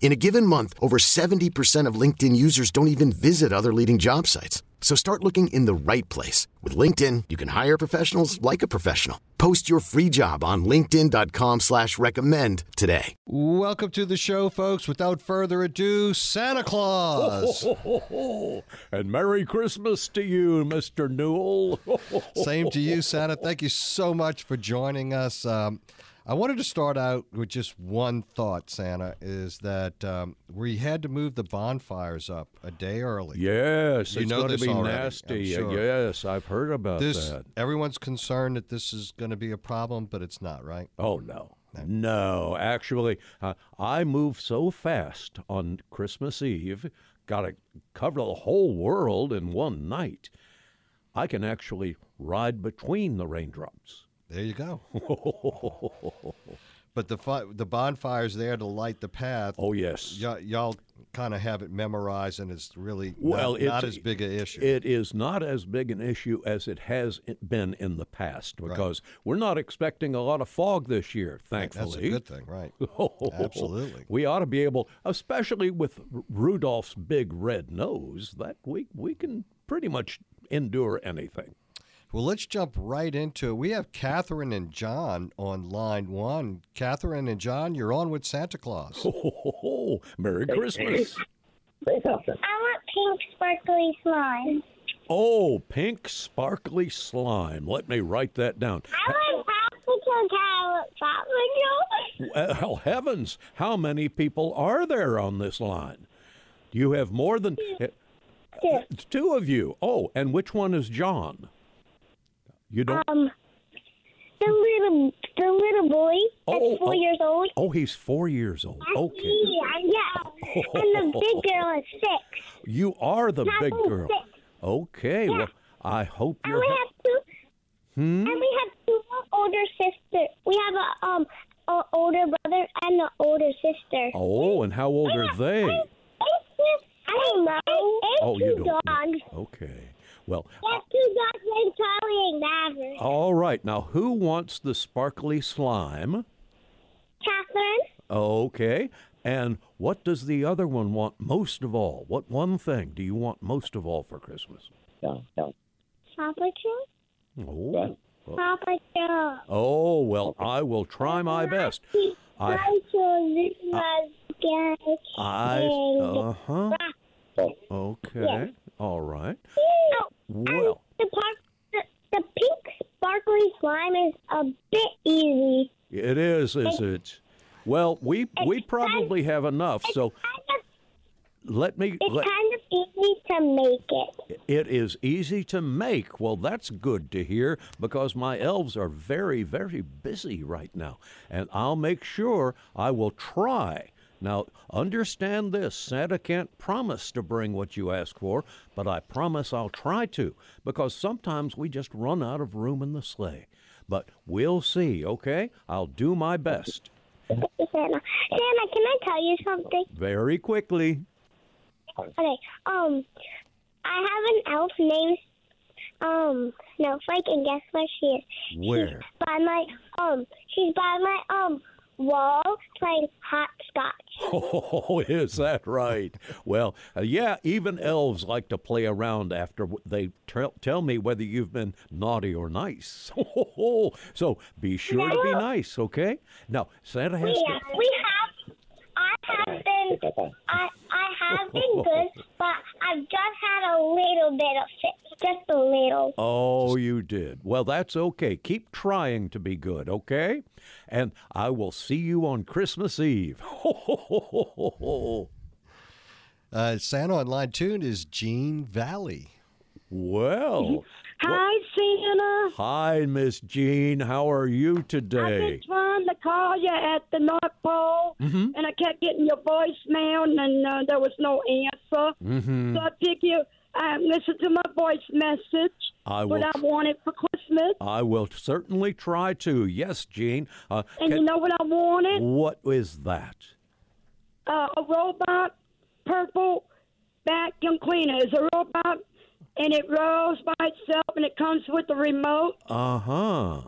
In a given month, over 70% of LinkedIn users don't even visit other leading job sites. So start looking in the right place. With LinkedIn, you can hire professionals like a professional. Post your free job on linkedin.com slash recommend today. Welcome to the show, folks. Without further ado, Santa Claus. and Merry Christmas to you, Mr. Newell. Same to you, Santa. Thank you so much for joining us. Um, I wanted to start out with just one thought, Santa, is that um, we had to move the bonfires up a day early. Yes, You it's know going to be already, nasty. Sure. Yes, I've heard about This that. everyone's concerned that this is going to be a problem, but it's not, right? Oh no, no. Actually, uh, I moved so fast on Christmas Eve, got to cover the whole world in one night. I can actually ride between the raindrops. There you go. but the fi- the bonfire's there to light the path. Oh yes. Y- y'all kind of have it memorized, and it's really Well, not, it's not as big an issue. It is not as big an issue as it has been in the past because we're not expecting a lot of fog this year, Thankfully, That's a good thing, right? oh, Absolutely. We ought to be able, especially with R- Rudolph's big red nose, that we we can pretty much endure anything. Well, let's jump right into it. We have Catherine and John on line one. Catherine and John, you're on with Santa Claus. Oh, Merry Christmas! I want pink sparkly slime. Oh, pink sparkly slime. Let me write that down. I want popsicle carrot popsicle. Well, heavens, how many people are there on this line? Do you have more than eh, Two. Two of you? Oh, and which one is John? You don't. Um, the little the little boy that's Oh, four oh. years old. Oh, he's four years old. Okay. Yeah, yeah. And the big girl is six. You are the big girl. six. Okay. Well, I hope And you're. we have two. Hmm? And we have two older sisters. We have a um a older brother and an older sister. Oh, and how old are they? I don't know. Oh, you don't. dogs. Okay. Well, There's two dogs named Charlie and Maverick. all right. Now, who wants the sparkly slime? Catherine, Okay. And what does the other one want most of all? What one thing do you want most of all for Christmas? Papa Joe, Oh. Papa Joe. Oh, well, I will try my best. I- I. Uh huh. Okay. All right. Well, um, the, part, the, the pink sparkly slime is a bit easy. it is, is it? Well, we we probably have enough. So Kind of, let me. it's Let, kind of easy to make it. it is easy to make. Well, that's good to hear because my elves are very, very busy right now, and I'll make sure I will try. Now, understand this Santa can't promise to bring what you ask for, but I promise I'll try to because sometimes we just run out of room in the sleigh. But we'll see, okay? I'll do my best. Santa, Santa, can I tell you something? Very quickly. Okay. Um, I have an elf named um Snowflake, and guess where she is? Where? By my um, she's by my um wall playing hopscotch. Oh, is that right? Well, uh, yeah, even elves like to play around after they tell tell me whether you've been naughty or nice. so be sure to be nice, okay? Now, Santa has Yeah, to. we have. I have been. I I have been good, but I've just had a little bit of it, just a little. Oh, you did. Well, that's okay. Keep trying to be good, okay? And I will see you on Christmas Eve. Uh, Santa on line two is Gene Valley. well, Hi, Santa. hi, Miss Jean. How are you today? I've been trying to call you at the North Pole, Mm-hmm. and I kept getting your voicemail, and uh, there was no answer. Mm-hmm. So I figured I listened to my voice message, I what will. I wanted for Christmas. I will certainly try to. Yes, Jean. Uh, And can- you know what I wanted? what is that? Uh, a robot purple vacuum cleaner. Is a robot, and it rolls by itself, and it comes with the remote. Uh huh.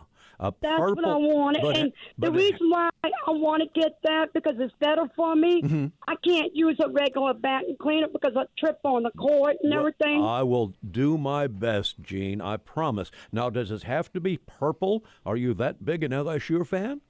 That's purple. what I wanted. but- and the reason why I want to get that because it's better for me. Mm-hmm. I can't use a regular vacuum cleaner because I trip on the cord and everything. I will do my best, Gene. I promise. Now, does it have to be purple? Are you that big an LSU fan?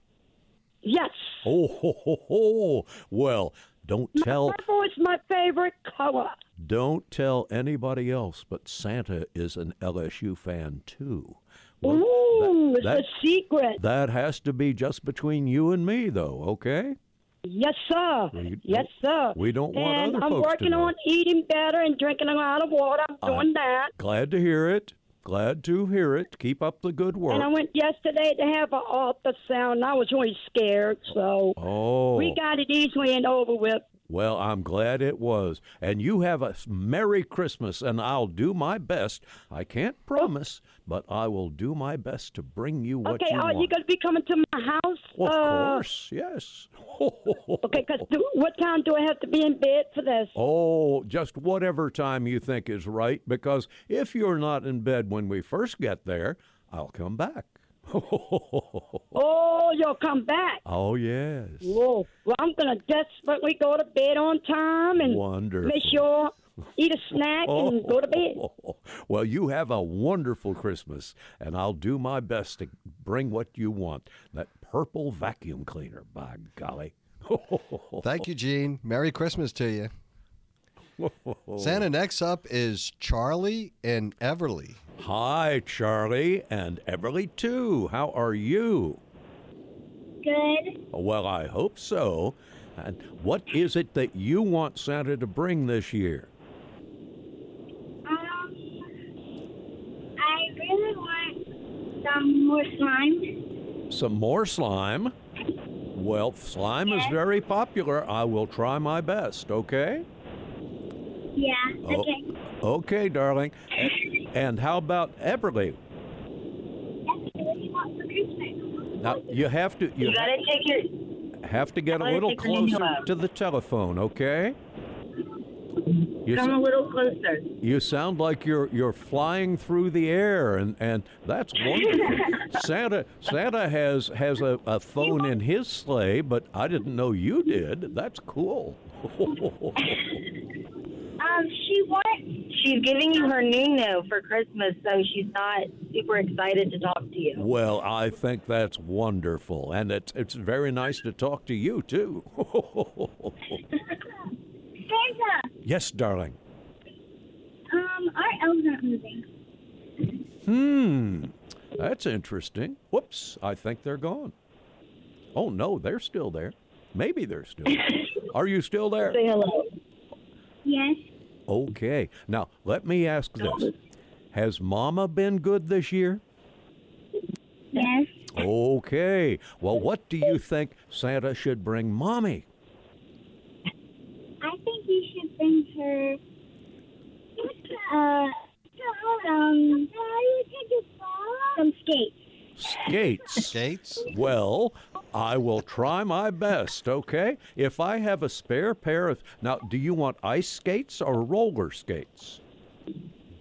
yes. Oh, ho, ho, ho. well, don't tell Purple is my favorite color. don't tell anybody else, but Santa is an LSU fan too. Well, Ooh, it's that- a secret. That has to be just between you and me, though. Okay? yes, sir. We- yes, sir. we don't want and other I'm folks to working on eating better and drinking a lot of water. I'm doing that. Glad to hear it. Glad to hear it. Keep up the good work. And I went yesterday to have an ultrasound. and I was really scared, so oh, we got it easily and over with. Well, I'm glad it was. And you have a Merry Christmas, and I'll do my best. I can't promise, but I will do my best to bring you what okay, you are want. you going to be coming to my house? Well, of Uh, course, yes. Okay, because what time do I have to be in bed for this? Oh, just whatever time you think is right, because if you're not in bed when we first get there, I'll come back. Oh, you'll come back. oh, yes. Whoa. Well, I'm going to desperately go to bed on time and Wonderful. make sure eat a snack and go to bed. Well, you have a wonderful Christmas, and I'll do my best to bring what you want. That purple vacuum cleaner, by golly. Thank you, Gene. Merry Christmas to you. Santa, next up is Charlie and Everly. Hi, Charlie, and Everly, too. How are you? Good. Well, I hope so. And what is it that you want Santa to bring this year? Um, I really want some more slime. Some more slime. Well, slime is very popular. I will try my best, okay? Yeah. Oh. Okay. Okay, darling. And, how about Everly? You want for Christmas? Now you have to you You gotta take your have to get a little take your name closer to the telephone, okay? You, come a s- little closer. you sound like you're you're flying through the air, and, and that's wonderful. Santa Santa has has a, a phone in his sleigh, but I didn't know you did. That's cool. Um, she wants. She's giving you her Nuno for Christmas, so she's not super excited to talk to you. well, I think that's wonderful, and it's it's very nice to talk to you too. Santa. yes, darling. Um, our elves aren't moving. Hmm, that's interesting. Whoops, I think they're gone. Oh no, they're still there. Maybe they're still there. Are you still there? Say hello. Yes. Okay. Now, let me ask this. Has Mama been good this year? Yes. Okay. Well, what do you think Santa should bring Mommy? I think you should bring her. Uh, um, some skates. Skates. Skates? Well, I will try my best, okay? If I have a spare pair of. Now, do you want ice skates or roller skates?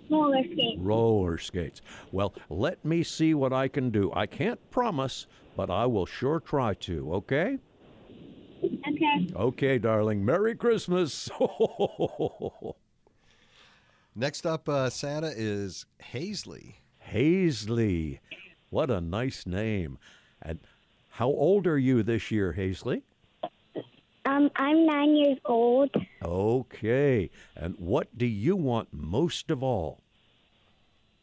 Roller skates. Roller skates. Well, let me see what I can do. I can't promise, but I will sure try to, okay? Okay. Okay, darling. Merry Christmas. Next up, uh, Santa is Hazley. Hazley. What a nice name. And how old are you this year, Hazley? Um, I'm nine years old. Okay. And what do you want most of all?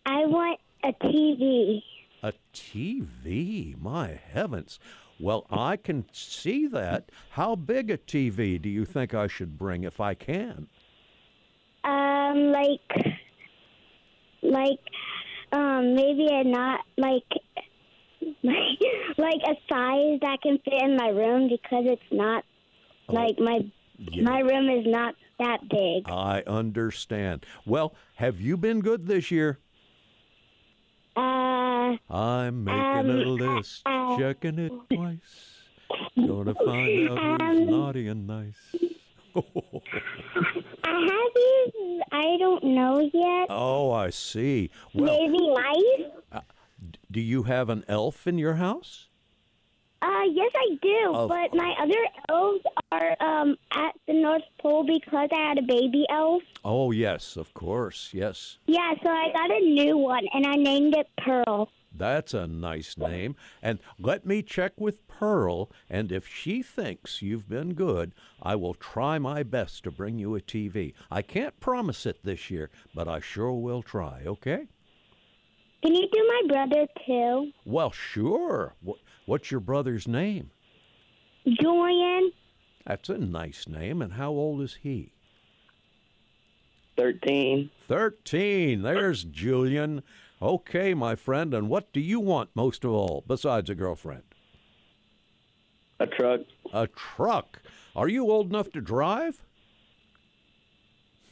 I want a TV. A TV. My heavens. Well, I can see that. How big a TV do you think I should bring if I can? Um, like, like, um, maybe a not like like like a size that can fit in my room because it's not like my Yeah. my room is not that big. I understand. Well, have you been good this year? Uh, I'm making a Um, list, uh, checking it twice. Gonna find out who's Um, naughty and nice. I haven't. I don't know yet. oh, I see. Well, Maybe mice. Do you have an elf in your house? Uh, yes, I do. Of but my other elves are um at the North Pole because I had a baby elf. Oh, yes, of course. Yes. Yeah, so I got a new one and I named it Pearl. That's a nice name. And let me check with Pearl, and if she thinks you've been good, I will try my best to bring you a TV. I can't promise it this year, but I sure will try, okay? Can you do my brother too? Well, sure. Wh- What's your brother's name? Julian. That's a nice name. And how old is he? 13. 13. There's Julian. Okay, my friend. And what do you want most of all, besides a girlfriend? A truck. A truck. Are you old enough to drive?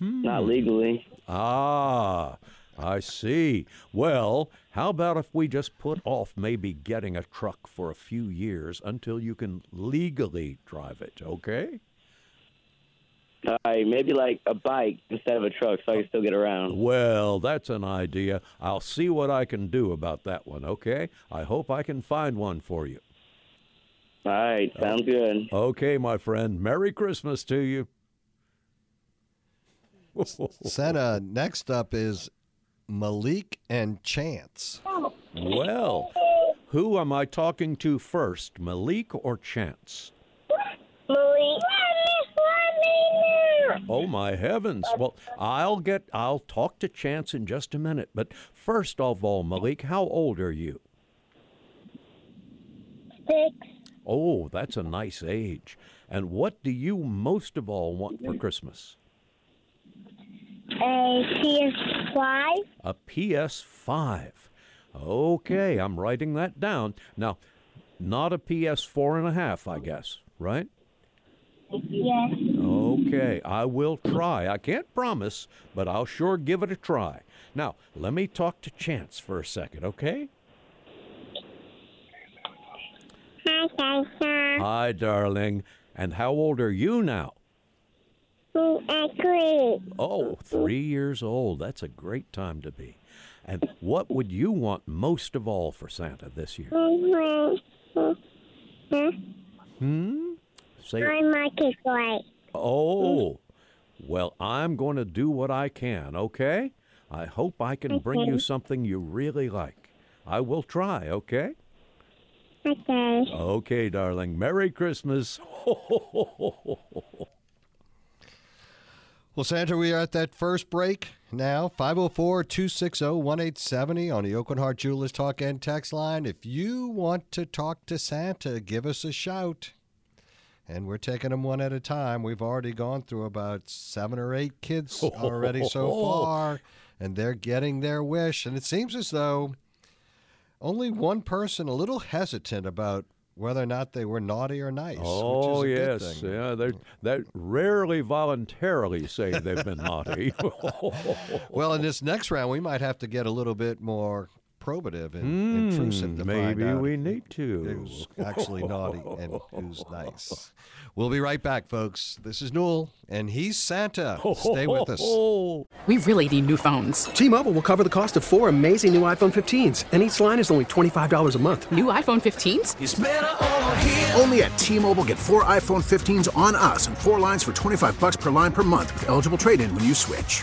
Not legally. Ah, I see. Well, how about if we just put off maybe getting a truck for a few years until you can legally drive it, okay? All right, maybe like a bike instead of a truck so I can still get around. Well, that's an idea. I'll see what I can do about that one, okay? I hope I can find one for you. All right, sounds good. Okay, my friend. Merry Christmas to you. Santa, uh, next up is Malik and Chance. Well, who am I talking to first, Malik or Chance? Malik. Oh my heavens. Well, I'll get I'll talk to Chance in just a minute, but first of all, Malik, how old are you? Six. Oh, that's a nice age. And what do you most of all want for Christmas? A PS5. A PS5. Okay, I'm writing that down. Now, not a PS4 and a half, I guess, right? Yes. Okay, I will try. I can't promise, but I'll sure give it a try. Now, let me talk to Chance for a second, okay? Hi. Hi, darling. And how old are you now? Actually, Oh, three years old. That's a great time to be. And what would you want most of all for Santa this year? Hmm? Say, my is white. oh, well, I'm going to do what I can, okay? I hope I can bring you something you really like. I will try, okay? Okay. Okay, darling. Merry Christmas. Well, Santa, we are at that first break now. 504 260 1870 on the Aucoin Hart Jewelers Talk and Text line. If you want to talk to Santa, give us a shout. And we're taking them one at a time. We've already gone through about seven or eight kids already so far, and they're getting their wish. And it seems as though only one person a little hesitant about whether or not they were naughty or nice. Oh which is oh, a good yes, thing. yeah. They they rarely voluntarily say they've been naughty. Well, in this next round, we might have to get a little bit more probative and intrusive hmm, to maybe find out we need to. who's actually naughty and who's nice. We'll be right back, folks. This is Newell, and he's Santa. Stay with us. We really need new phones. T-Mobile will cover the cost of four amazing new iPhone 15s, and each line is only $25 a month. New iPhone 15s? Only at T-Mobile get four iPhone 15s on us and four lines for 25 bucks per line per month with eligible trade-in when you switch.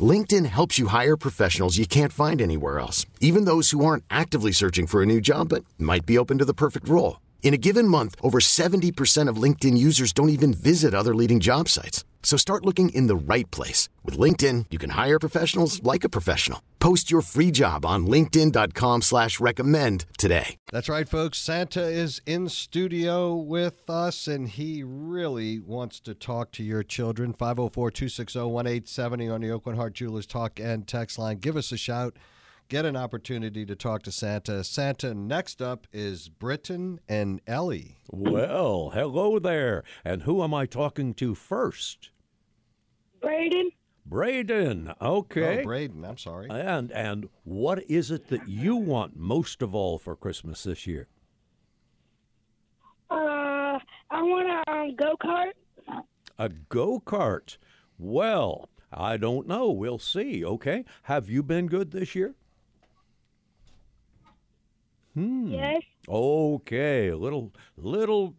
LinkedIn helps you hire professionals you can't find anywhere else, even those who aren't actively searching for a new job but might be open to the perfect role. In a given month, over 70% of LinkedIn users don't even visit other leading job sites. So start looking in the right place. With LinkedIn, you can hire professionals like a professional. Post your free job on linkedin.com slash recommend today. That's right, folks. Santa is in studio with us, and he really wants to talk to your children. 504 260 1870 on the Aucoin Hart Jewelers Talk and Text line. Give us a shout. Get an opportunity to talk to Santa. Santa, next up is Britton and Ellie. Well, hello there. And who am I talking to first? Braden. Braden. Okay. Oh, Braden. I'm sorry. And and what is it that you want most of all for Christmas this year? Uh, I want a um, go kart. A go kart. Well, I don't know. We'll see. Okay. Have you been good this year? Hmm. Yes. Okay. A little little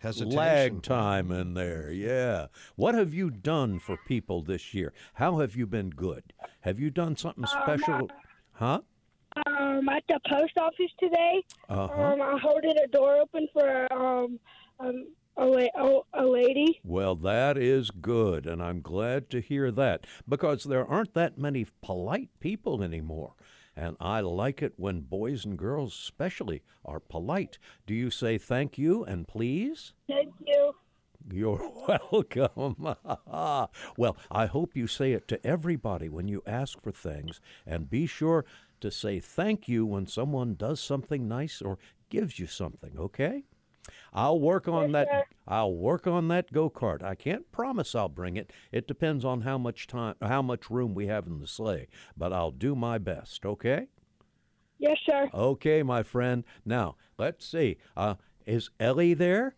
Hesitation. lag time in there. Yeah. What have you done for people this year? How have you been good? Have you done something Um, special? Huh? Um, at the post office today. Uh-huh. Um, I holded a door open for um, um a, la- a, a lady. Well, that is good, and I'm glad to hear that because there aren't that many polite people anymore. And I like it when boys and girls, especially, are polite. Do you say thank you and please? Thank you. You're welcome. well, I hope you say it to everybody when you ask for things, and be sure to say thank you when someone does something nice or gives you something, okay? I'll work on that I'll work on that go-kart. I can't promise I'll bring it. It depends on how much time how much room we have in the sleigh, but I'll do my best, okay? Yes, sir. Okay, my friend. Now, let's see. Uh is Ellie there?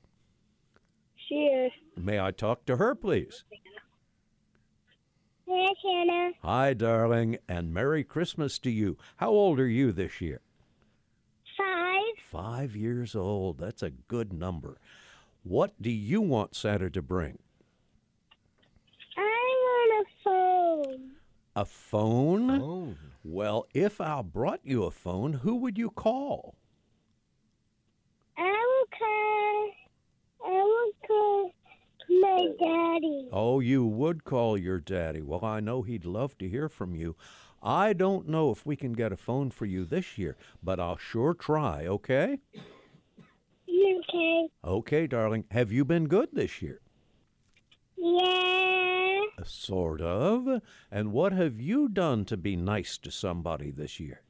She is. May I talk to her, please? Hey, Santa. Hi, darling, and Merry Christmas to you. How old are you this year? Five. Five years old. That's a good number. What do you want Santa to bring? I want a phone. A phone? Oh. Well, if I brought you a phone, who would you call? I will call. I will call my daddy. Oh, you would call your daddy. Well, I know he'd love to hear from you. I don't know if we can get a phone for you this year, but I'll sure try, okay? Okay. Okay, darling. Have you been good this year? Yeah. Uh, sort of. And what have you done to be nice to somebody this year?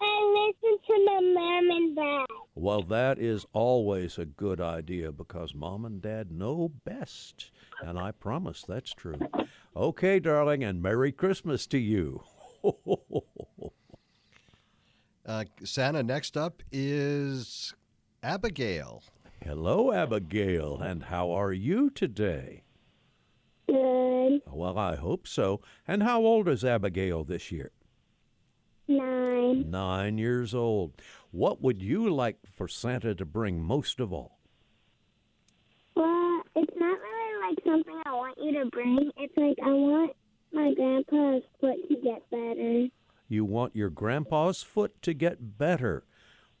I listen to my mom and dad. Well, that is always a good idea because mom and dad know best. And I promise that's true. Okay, darling, and Merry Christmas to you. Uh, Santa, next up is Abigail. Hello, Abigail, and how are you today? Good. Well, I hope so. And how old is Abigail this year? Nine. Nine years old. What would you like for Santa to bring most of all? Well, it's not really like something I want you to bring. It's like I want my grandpa's foot to get better. You want your grandpa's foot to get better.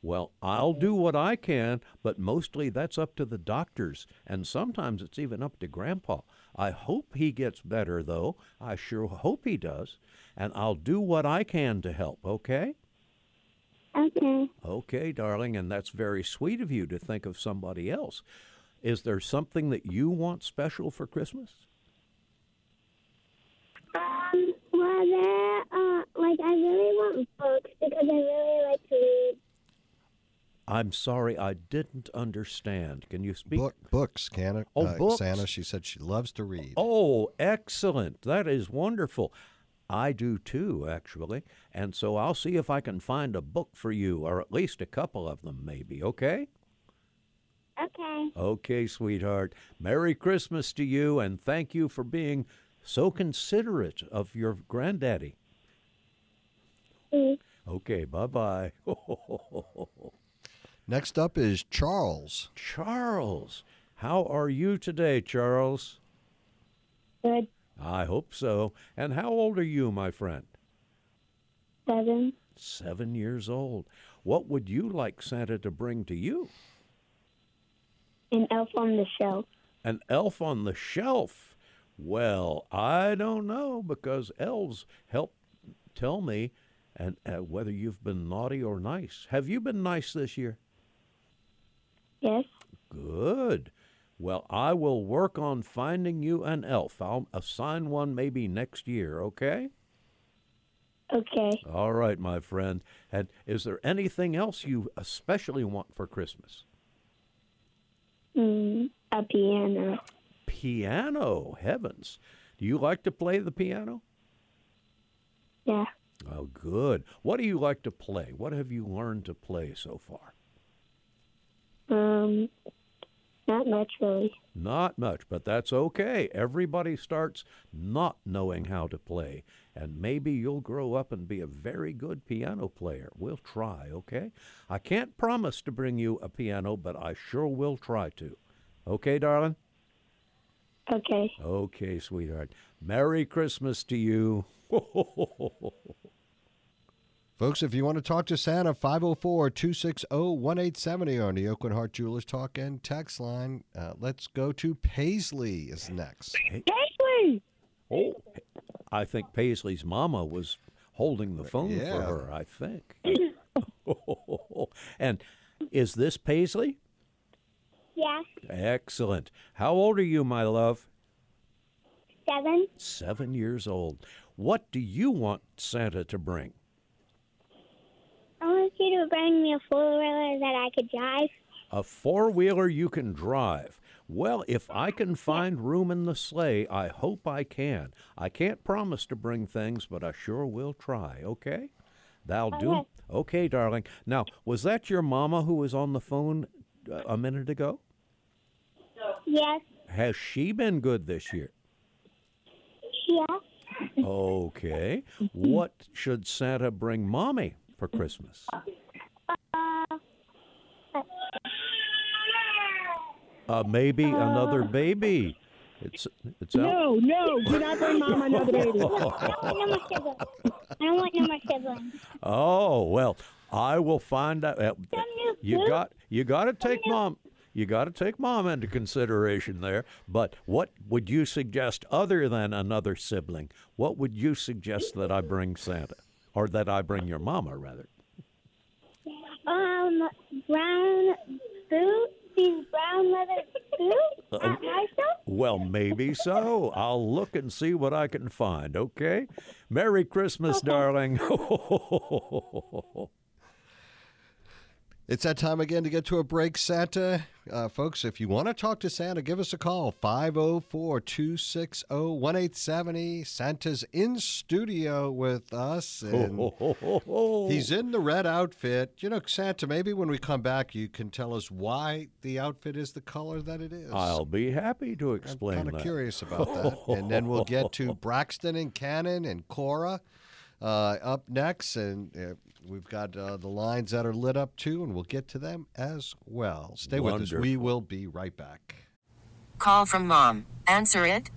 Well, I'll do what I can, but mostly that's up to the doctors, and sometimes it's even up to grandpa. I hope he gets better, though. I sure hope he does. And I'll do what I can to help, okay? Okay. Okay, darling, and that's very sweet of you to think of somebody else. Is there something that you want special for Christmas? Um, well, there, uh, like, I really want books because I really like to read. I'm sorry, I didn't understand. Can you speak? Book, books, Santa. Oh, uh, books. Santa, she said she loves to read. Oh, excellent. That is wonderful. I do too, actually. And so I'll see if I can find a book for you, or at least a couple of them, maybe, okay? Okay. Okay, sweetheart. Merry Christmas to you, and thank you for being so considerate of your granddaddy. Mm. Okay, bye bye. Next up is Charles. Charles, how are you today, Charles? Good. I hope so. And how old are you, my friend? Seven. Seven years old. What would you like Santa to bring to you? An elf on the shelf. An elf on the shelf. Well, I don't know because elves help tell me and uh, whether you've been naughty or nice. Have you been nice this year? Yes. Good. Well, I will work on finding you an elf. I'll assign one maybe next year, okay? Okay. All right, my friend. And is there anything else you especially want for Christmas? Mm, a piano. Piano, heavens. Do you like to play the piano? Yeah. Oh, good. What do you like to play? What have you learned to play so far? Um, not much really. Not much, but that's okay. Everybody starts not knowing how to play, and maybe you'll grow up and be a very good piano player. We'll try, okay? I can't promise to bring you a piano, but I sure will try to. Okay, darling? Okay. Okay, sweetheart. Merry Christmas to you. Folks, if you want to talk to Santa, 504 260 1870 on the Aucoin Hart Jewelers Talk and Text line. Uh, let's go to Paisley, is next. Paisley! Oh, I think Paisley's mama was holding the phone Yeah. for her, I think. and is this Paisley? Yeah. Excellent. How old are you, my love? Seven. Seven years old. What do you want Santa to bring? I want you to bring me a four wheeler that I could drive. A four wheeler you can drive. Well, if I can find room in the sleigh, I hope I can. I can't promise to bring things, but I sure will try, okay? That'll do. Okay. Okay, darling. Now, was that your mama who was on the phone uh, a minute ago? Yes. Has she been good this year? Yeah. Okay. what should Santa bring mommy for Christmas? Uh, maybe another baby. It's it's out. No, no, do not bring mom another baby. I don't want no more siblings. I don't want no more siblings. Oh well, I will find out. uh, You got you got to take mom. You got to take mom into consideration there. But what would you suggest other than another sibling? What would you suggest that I bring Santa, or that I bring your mama rather? Um, brown boot. These brown leather boots Uh, at. Well, maybe so. I'll look and see what I can find. Okay. Merry Christmas, darling. It's that time again to get to a break, Santa. Uh, folks, if you want to talk to Santa, give us a call 504 260 1870. Santa's in studio with us. And he's in the red outfit. You know, Santa, maybe when we come back, you can tell us why the outfit is the color that it is. I'll be happy to explain I'm kind of curious about that. and then we'll get to Braxton and Cannon and Cora uh, up next. And uh, we've got uh, the lines that are lit up too, and we'll get to them as well. Stay with us. We will be right back. Call from mom. Answer it.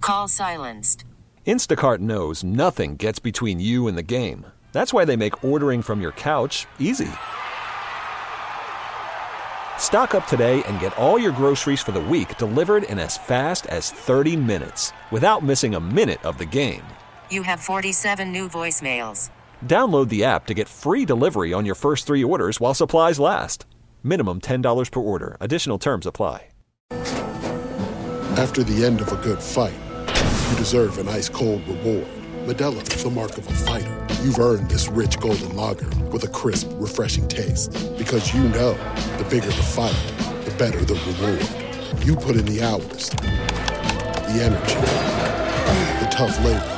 Call silenced. Instacart knows nothing gets between you and the game. That's why they make ordering from your couch easy. Stock up today and get all your groceries for the week delivered in as fast as 30 minutes without missing a minute of the game. You have 47 new voicemails. Download the app to get free delivery on your first three orders while supplies last. Minimum $10 per order. Additional terms apply. After the end of a good fight, you deserve an ice cold reward. Modelo is the mark of a fighter. You've earned this rich golden lager with a crisp, refreshing taste. Because you know the bigger the fight, the better the reward. You put in the hours, the energy, the tough labor.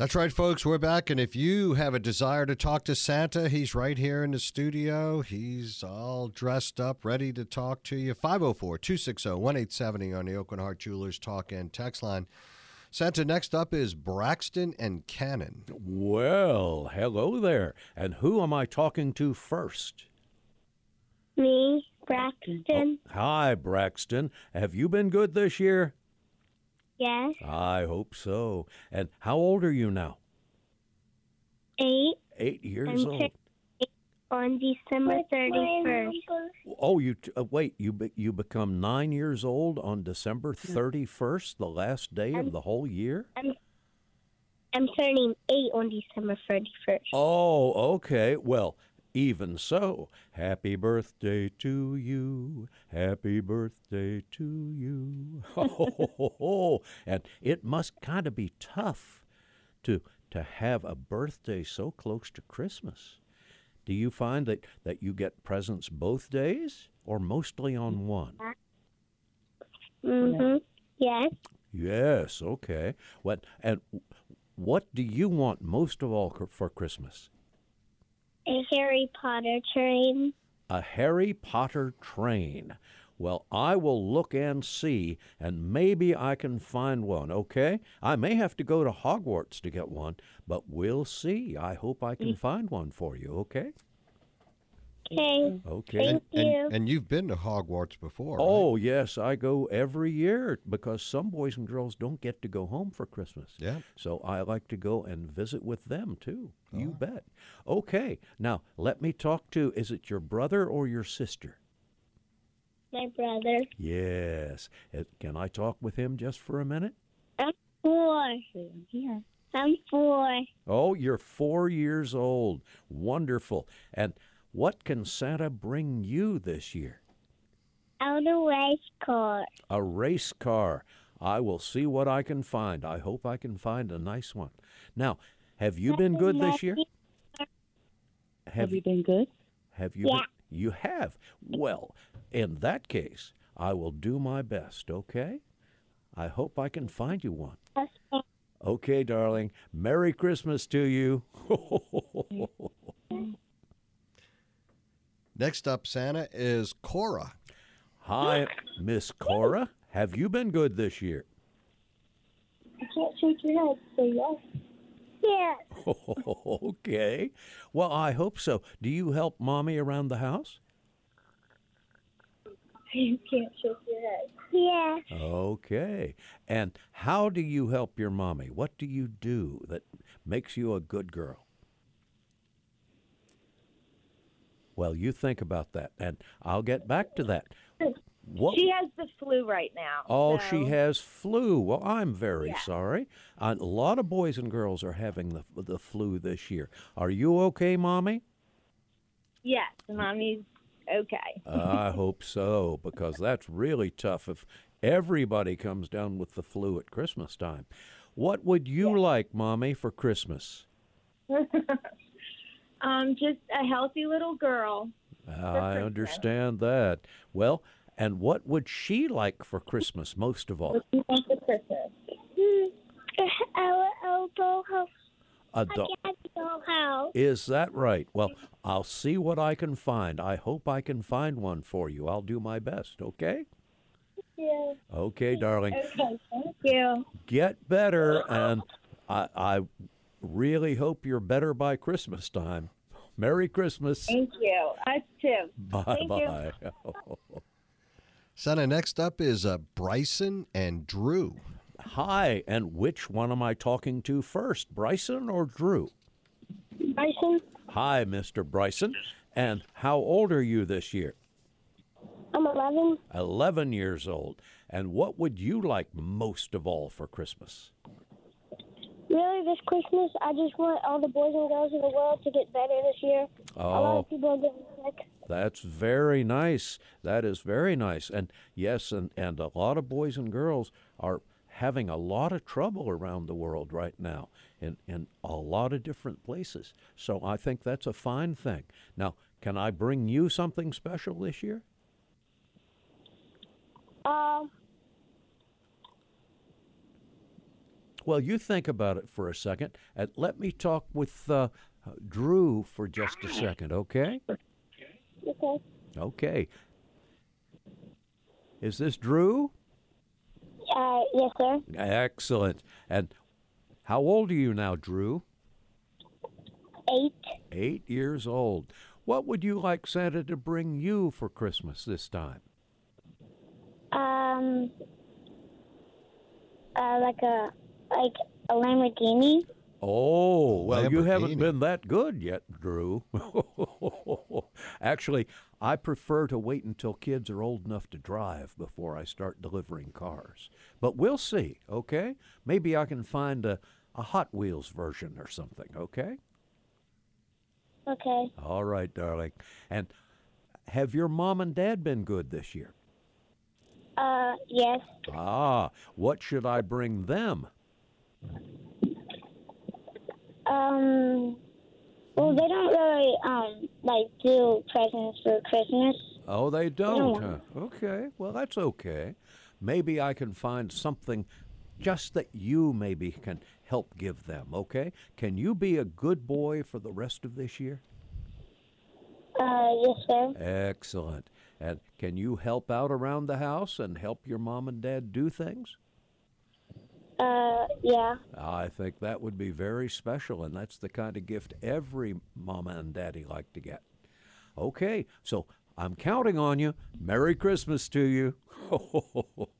That's right, folks. We're back. And if you have a desire to talk to Santa, he's right here in the studio. He's all dressed up, ready to talk to you. 504 260 1870 on the Aucoin Hart Jewelers Talk and Text line. Santa, next up is Braxton and Cannon. Well, hello there. And who am I talking to first? Me, Braxton. Hi, Braxton. Have you been good this year? Yes. I hope so. And how old are you now? Eight. Eight years I'm old. eight on December thirty first. Oh, you t- uh, wait. You be- you become nine years old on December Mm-hmm. thirty first, the last day of the whole year. I'm I'm turning eight on December thirty first. Oh, okay. Well, even so, happy birthday to you. Happy birthday to you. Oh, and it must kind of be tough to to have a birthday so close to Christmas. Do you find that that you get presents both days or mostly on one? Mm-hmm. Yes. Yes, okay. What and what do you want most of all for Christmas? A Harry Potter train. A Harry Potter train. Well, I will look and see, and maybe I can find one, okay? I may have to go to Hogwarts to get one, but we'll see. I hope I can mm. find one for you, okay? Okay. Okay. Thank And, you. and you've been to Hogwarts before. right? Oh, yes, I go every year because some boys and girls don't get to go home for Christmas. Yeah. So I like to go and visit with them too. You bet. Okay. Now, let me talk to is it your brother or your sister? My brother. Yes. Uh, Can I talk with him just for a minute? I'm four. Yeah. I'm four. Oh, you're four years old. Wonderful. And what can Santa bring you this year? Out a race car. A race car. I will see what I can find. I hope I can find a nice one. Now, have you been good this year? Have you been good? Have you? Yeah. Been, you have. Well, in that case, I will do my best. Okay. I hope I can find you one. Okay, darling. Merry Christmas to you. Next up, Santa, is Cora. Hi, Miss Cora. Have you been good this year? I can't shake your head, so yes. Yes. okay. Well, I hope so. Do you help mommy around the house? You can't shake your head. Yes. Okay. And how do you help your mommy? What do you do that makes you a good girl? Well, you think about that, and I'll get back to that. What? She has the flu right now. Oh, so- she has flu. Well, I'm very Yeah. sorry. A lot of boys and girls are having the the flu this year. Are you okay, mommy? Yes, mommy's okay. I hope so, because that's really tough if everybody comes down with the flu at Christmas time. What would you like, mommy, for Christmas? um, just a healthy little girl. I understand that. Well, and what would she like for Christmas most of all? What do you want for Christmas? Our house. A do- I don't house. Is that right? Well, I'll see what I can find. I hope I can find one for you. I'll do my best, okay? Yeah. Okay, darling. Okay, thank you. Get better, and I, I really hope you're better by Christmas time. Merry Christmas. Thank you. Us too. Bye Thank bye. Santa, next up is uh, Bryson and Drew. Hi, and which one am I talking to first, Bryson or Drew? Bryson. Hi, Mr. Bryson. And how old are you this year? I'm 11. 11 years old. And what would you like most of all for Christmas? Really, this Christmas, I just want all the boys and girls in the world to get better this year. A lot Oh. of people are getting sick. That's very nice. That is very nice. And yes, and, and a lot of boys and girls are having a lot of trouble around the world right now in, in a lot of different places. So I think that's a fine thing. Now, can I bring you something special this year? Uh, Well, you think about it for a second, and let me talk with uh, Drew for just a second, okay? okay. Okay. Is this Drew? Uh, yes, sir. Excellent. And how old are you now, Drew? Eight. Eight years old. What would you like Santa to bring you for Christmas this time? Um, uh, like a like a Lamborghini. Oh, well, you haven't been that good yet, Drew. Actually, I prefer to wait until kids are old enough to drive before I start delivering cars. But we'll see, okay? Maybe I can find a, a Hot Wheels version or something, okay? Okay. All right, darling. And have your mom and dad been good this year? Uh, yes. Ah, what should I bring them? Um, well, they don't really um like do presents for Christmas. Oh, they don't. No. Huh? Okay. Well, that's okay. Maybe I can find something just that you maybe can help give them, okay? Can you be a good boy for the rest of this year? Uh, yes, sir. Excellent. And can you help out around the house and help your mom and dad do things? Uh, yeah. I think that would be very special, and that's the kind of gift every mama and daddy like to get. Okay, so I'm counting on you. Merry Christmas to you.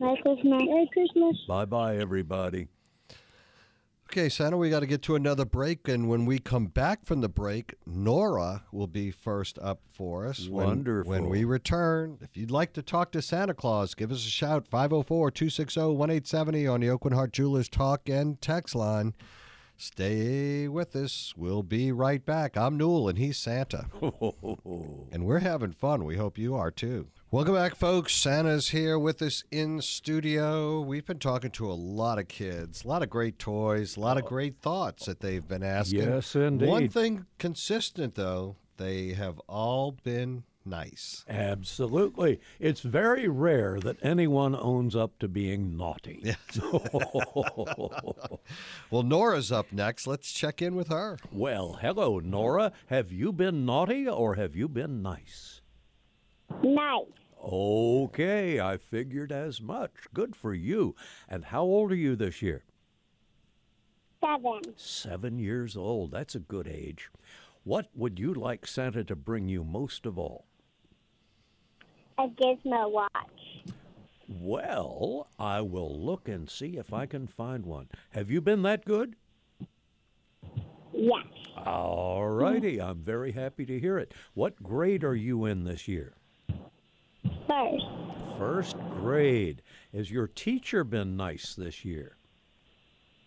Merry Christmas. Merry Christmas. bye bye, everybody. Okay, Santa, we got to get to another break, and when we come back from the break, Nora will be first up for us. When- Wonderful. When, we return, if you'd like to talk to Santa Claus, give us a shout 504 260 1870 on the Aucoin Hart Jewelers Talk and Text line. Stay with us. We'll be right back. I'm Newell, and he's Santa. and we're having fun. We hope you are too. Welcome back, folks. Santa's here with us in studio. We've been talking to a lot of kids, a lot of great toys, a lot of uh, great thoughts that they've been asking. Yes, indeed. One thing consistent, though, they have all been nice. Absolutely. It's very rare that anyone owns up to being naughty. Well, Nora's up next. Let's check in with her. well, hello, Nora. Have you been naughty or have you been nice? Nice. Okay, I figured as much. Good for you. And how old are you this year? Seven. Seven years old. That's a good age. What would you like Santa to bring you most of all? A Gizmo watch. Well, I will look and see if I can find one. Have you been that good? Yes. All righty. I'm very happy to hear it. What grade are you in this year? First. First grade. Has your teacher been nice this year?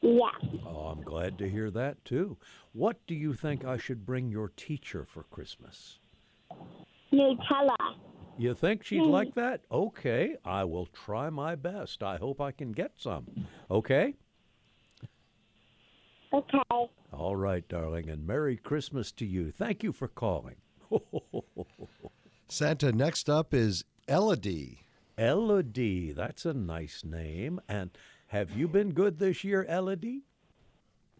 Yes. Oh, I'm glad to hear that too. What do you think I should bring your teacher for Christmas? Nutella. You think she'd like mm. that? Okay, I will try my best. I hope I can get some. Okay? Okay. All right, darling, and Merry Christmas to you. Thank you for calling. Santa, next up is Elodie. Elodie, that's a nice name. And have you been good this year, Elodie?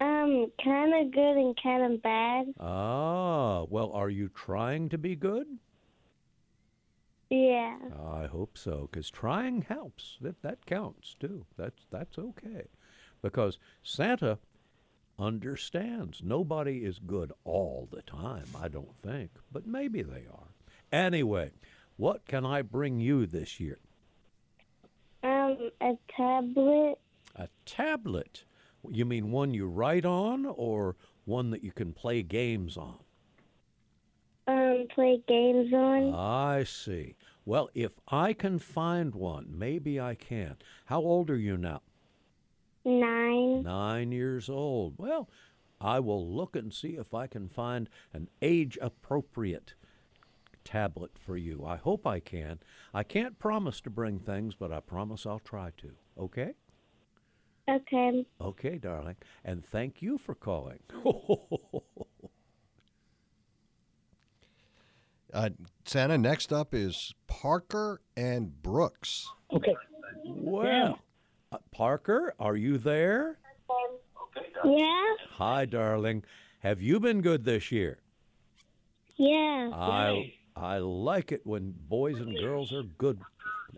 Um, kind of good and kind of bad. Ah, well, are you trying to be good? Yeah. I hope so, because trying helps. That that counts too. That's that's okay, because Santa understands nobody is good all the time. I don't think, but maybe they are. Anyway, what can I bring you this year? Um, a tablet. A tablet. You mean one you write on, or one that you can play games on? Um, play games on. I see. Well, if I can find one, maybe I can. How old are you now? Nine. Nine years old. Well, I will look and see if I can find an age appropriate tablet for you. I hope I can. I can't promise to bring things, but I promise I'll try to. Okay? Okay. Okay, darling. And thank you for calling. Uh, Santa, next up is Parker and Brooks. Okay. Well, uh, Parker, are you there? Yeah. Hi, darling. Have you been good this year? Yeah. I I like it when boys and girls are good,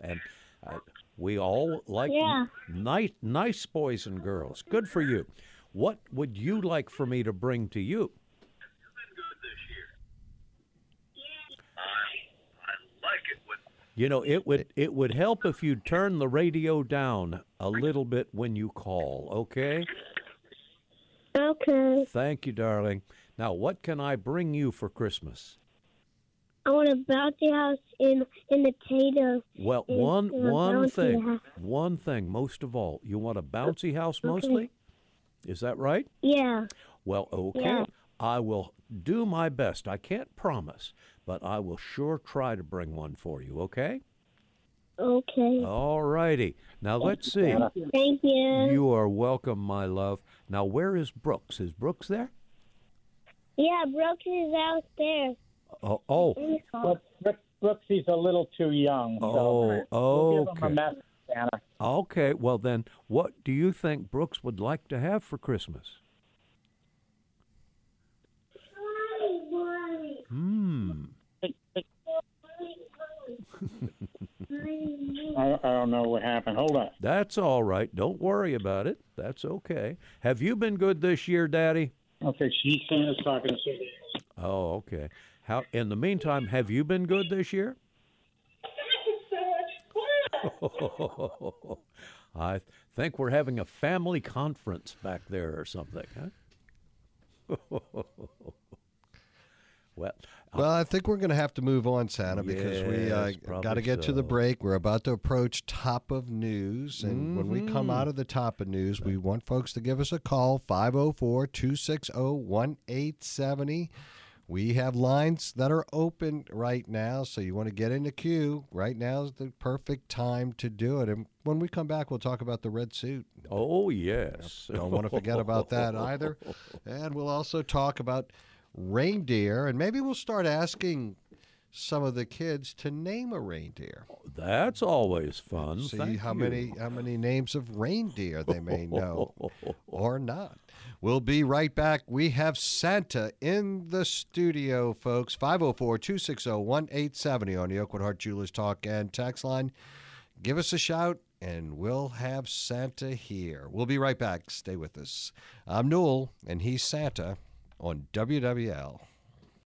and uh, we all like Yeah. nice nice boys and girls. Good for you. What would you like for me to bring to you? You've been good this year. Yeah. I like it when. You know, it would it would help if you turn the radio down a little bit when you call, okay? Okay. Thank you, darling. Now, what can I bring you for Christmas? I want a bouncy house in in the potato. Well, one there one thing, house? one thing most of all. You want a bouncy house Okay. mostly? Is that right? Yeah. Well, okay. Yeah. I will do my best. I can't promise, but I will sure try to bring one for you, okay? Okay. All righty. Now let's see. Thank you. You are welcome, my love. Now, where is Brooks? Is Brooks there? Yeah, Brooks is out Oh, oh, Brooks, Brooks, a little too young. Oh, so we'll give him a okay. message, okay. Well, then, what do you think Brooks would like to have for Christmas? Hmm. I, I don't know what happened. Hold on. That's all right. Don't worry about it. That's okay. Have you been good this year, Daddy? Okay, she's saying Santa's talking to Susie. Oh, okay. How? In the meantime, have you been good this year? I think we're having a family conference back there or something, huh? well, Well, I think we're going to have to move on, Santa, because we uh, got to get to the break. We're about to approach top of news. And when we come Mhm. out of the top of news, we want folks to give us a call 504 260 1870. We have lines that are open right now, so you want to get in the queue. Right now is the perfect time to do it. And when we come back, we'll talk about the red suit. Oh, yes. Don't want to forget about that either. And we'll also talk about reindeer, and maybe we'll start asking some of the kids to name a reindeer. Oh, that's always fun. See Thank how you. many how many names of reindeer they may know or not. We'll be right back. We have Santa in the studio, folks. 504-260-1870 on the Aucoin Hart Jewelers Talk and Tax line. Give us a shout and we'll have Santa here. We'll be right back. Stay with us. I'm Newell and he's Santa on WWL.